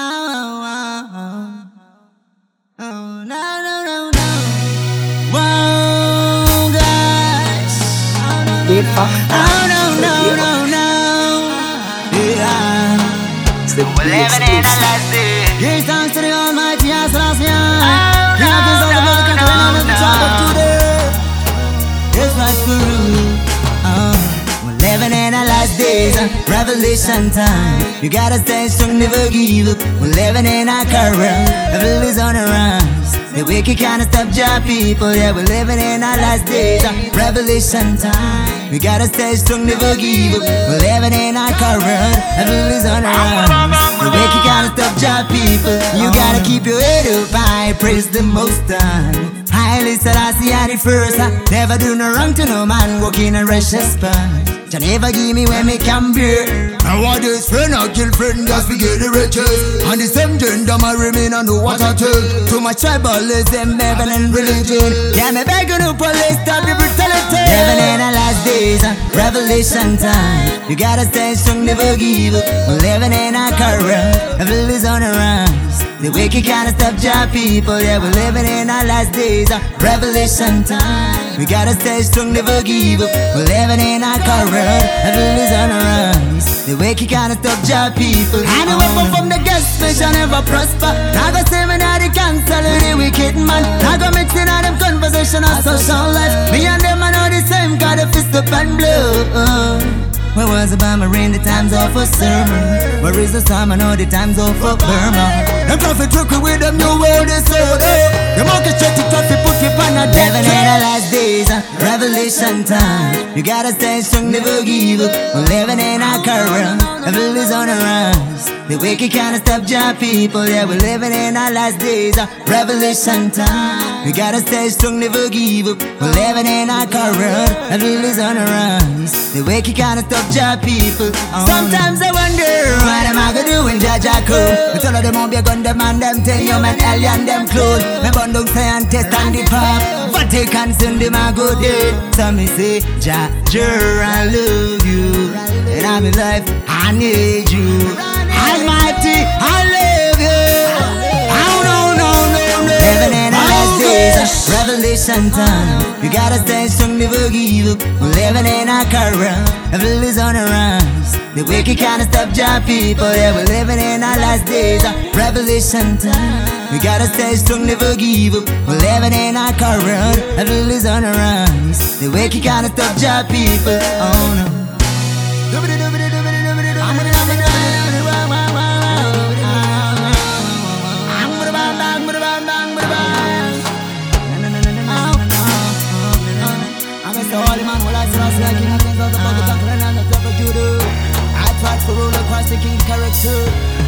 Oh, no, no, no, no. Guys. Oh, no, no, no, no. Yeah. We're living in a last day. Give thanks to the Almighty, yes, last year. Oh, no, no, of no. today. It's like guru. Oh, we're living in our last days, revelation time. You gotta stay strong, never give up. We're living in our current, evil is on the rise. The wicked can't stop your people, yeah, we're living in our last days, uh, revelation time. We gotta stay strong, never give up. We're living in our current, evil is on the rise. The wicked can't stop your people. You gotta keep your head up high, praise the most high. Haile Selassie are the first. I never do no wrong to no man, walking a righteous path. You never give me when me can bear. I want this friend, I kill friend, just to get the riches. And the same gender, my remain, I know what I tell. To my tribalism, and religion. Yeah, me begging the police, stop the brutality. Living in our last days, revelation time. You gotta stay strong, never give up. Living in our current, evil is on the rise. The wicked can't stop your people, yeah, we're living in our last days, uh, revelation time. We gotta stay strong, never give up. We're living in our current, is on the wicked can't stop your people. And the weapon from the gas station never prosper. I go now the cancel the wicked man. I go mix in all them conversation of social life. Me and them I know the same, got a fist up and blow. Where was about Marine, the time's off for sermon. Where is the time? I the time's off for Burma. Them profit took with them new world is sold The market check to traffic put you on a in the last days, uh, revelation time. You gotta stay strong, never give up. We're living in our current, evil is on the rise. The wicked can't stop your people, yeah, we're living in our last days, uh, revelation time. We gotta stay strong, never give up. We're living in our current, evil is on the rise. The wicked can't stop your people. Sometimes I wonder what am I gonna do when Jah Jah come? We tell them all be a gun, them and them tell you man alien them clone. Me bun down scientist and test and the pop. Vatican send them a go dead. So me say, Jah Jah, I love you. And I'm in life, I need you. Revelation time. You gotta stay strong, never give up. We're living in our current, evil is on the rise. The wicked can't stop your people, yeah, we're living in our last days, uh, revelation time. We gotta stay strong, never give up. We're living in our current, evil is on the rise. The wicked can't stop your people, oh The king character. Oh no, no, no, no, no, no. Gosh.